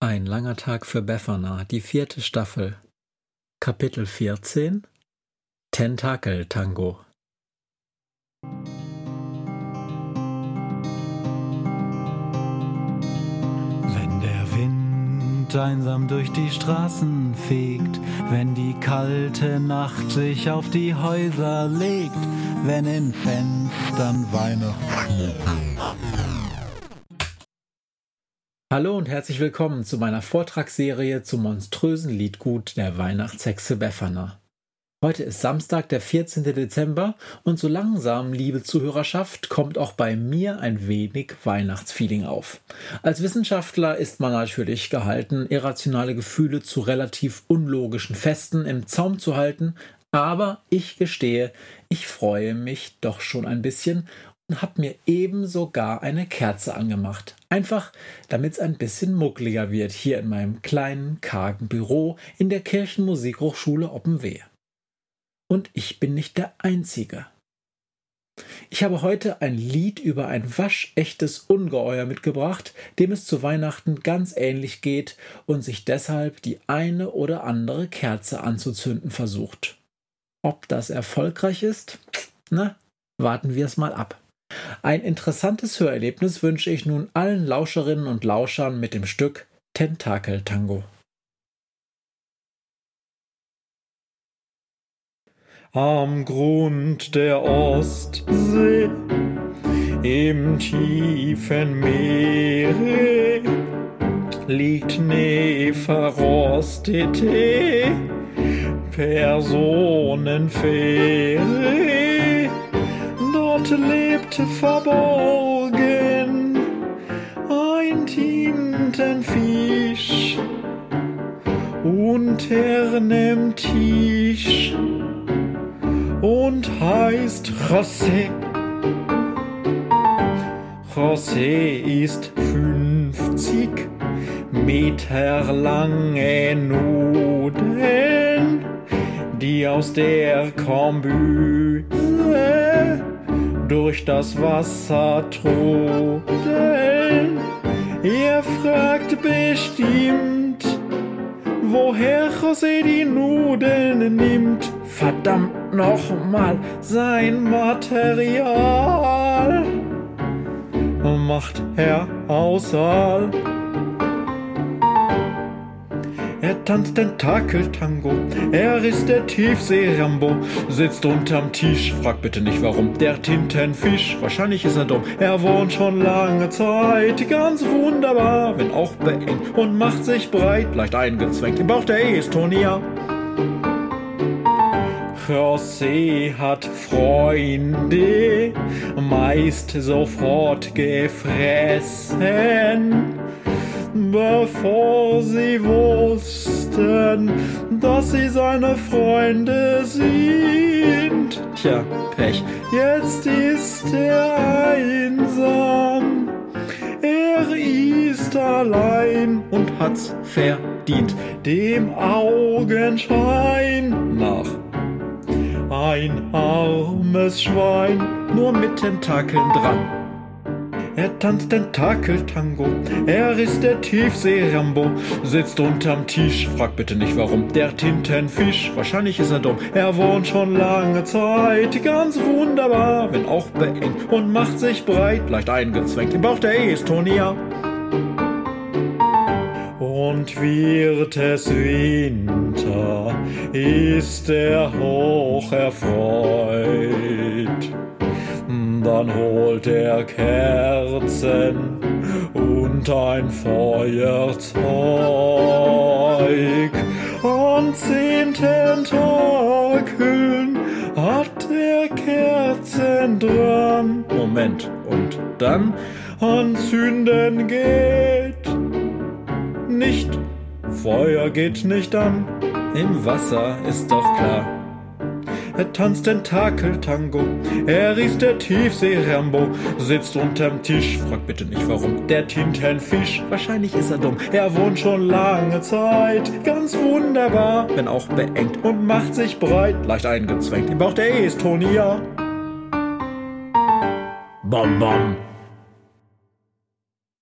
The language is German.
Ein langer Tag für Befana, die vierte Staffel. Kapitel 14 Tentakel-Tango. Wenn der Wind einsam durch die Straßen fegt, wenn die kalte Nacht sich auf die Häuser legt, wenn in Fenstern Weihnachten Hallo und herzlich willkommen zu meiner Vortragsserie zum monströsen Liedgut der Weihnachtshexe Befana. Heute ist Samstag, der 14. Dezember und so langsam, liebe Zuhörerschaft, kommt auch bei mir ein wenig Weihnachtsfeeling auf. Als Wissenschaftler ist man natürlich gehalten, irrationale Gefühle zu relativ unlogischen Festen im Zaum zu halten, aber ich gestehe, ich freue mich doch schon ein bisschen habe mir eben sogar eine Kerze angemacht. Einfach, damit es ein bisschen muckliger wird hier in meinem kleinen, kargen Büro in der Kirchenmusikhochschule Oppenwehe. Und ich bin nicht der Einzige. Ich habe heute ein Lied über ein waschechtes Ungeheuer mitgebracht, dem es zu Weihnachten ganz ähnlich geht und sich deshalb die eine oder andere Kerze anzuzünden versucht. Ob das erfolgreich ist? Na, warten wir es mal ab. Ein interessantes Hörerlebnis wünsche ich nun allen Lauscherinnen und Lauschern mit dem Stück Tentakel-Tango. Am Grund der Ostsee, im tiefen Meere, liegt ne verrostete Personenfähre dort lebte verborgen. Ein Tintenfisch. Unter nem Tisch. Und heißt José. José ist fünfzig Meter lange Nudeln, die aus der Kombüse durch das Wasser trudeln. Ihr fragt bestimmt, woher José die Nudeln nimmt. Verdammt nochmal, sein Material macht Herr Aussaal. Er tanzt Tentakel-Tango, er ist der Tiefsee-Rambo, sitzt unterm Tisch, frag bitte nicht warum, der Tintenfisch, wahrscheinlich ist er dumm, er wohnt schon lange Zeit, ganz wunderbar, wenn auch beengt und macht sich breit, leicht eingezwängt, im Bauch der Estonia. José hat Freunde, meist sofort gefressen bevor sie wussten, dass sie seine Freunde sind. Tja, Pech. Jetzt ist er einsam. Er ist allein und hat's verdient, dem Augenschein nach. Ein armes Schwein, nur mit Tentakeln dran. Er tanzt Tentakel-Tango, er ist der Tiefsee-Rambo, sitzt unterm Tisch, frag bitte nicht warum, der Tintenfisch, wahrscheinlich ist er dumm, er wohnt schon lange Zeit, ganz wunderbar, wenn auch beengt, und macht sich breit, leicht eingezwängt, im Bauch der Estonia. Und wird es Winter, ist er hoch erfreut dann holt er Kerzen und ein Feuerzeug. An zehn Tentakeln hat er Kerzen dran. Moment, und dann? Anzünden geht nicht. Feuer geht nicht an. Im Wasser ist doch klar. Er tanzt Tentakel-Tango, er ist der Tiefsee-Rambo, sitzt unterm Tisch, frag bitte nicht warum, der Tintenfisch, wahrscheinlich ist er dumm, er wohnt schon lange Zeit, ganz wunderbar, wenn auch beengt und macht sich breit, leicht eingezwängt. Im Bauch der Estonia. Bom, bom.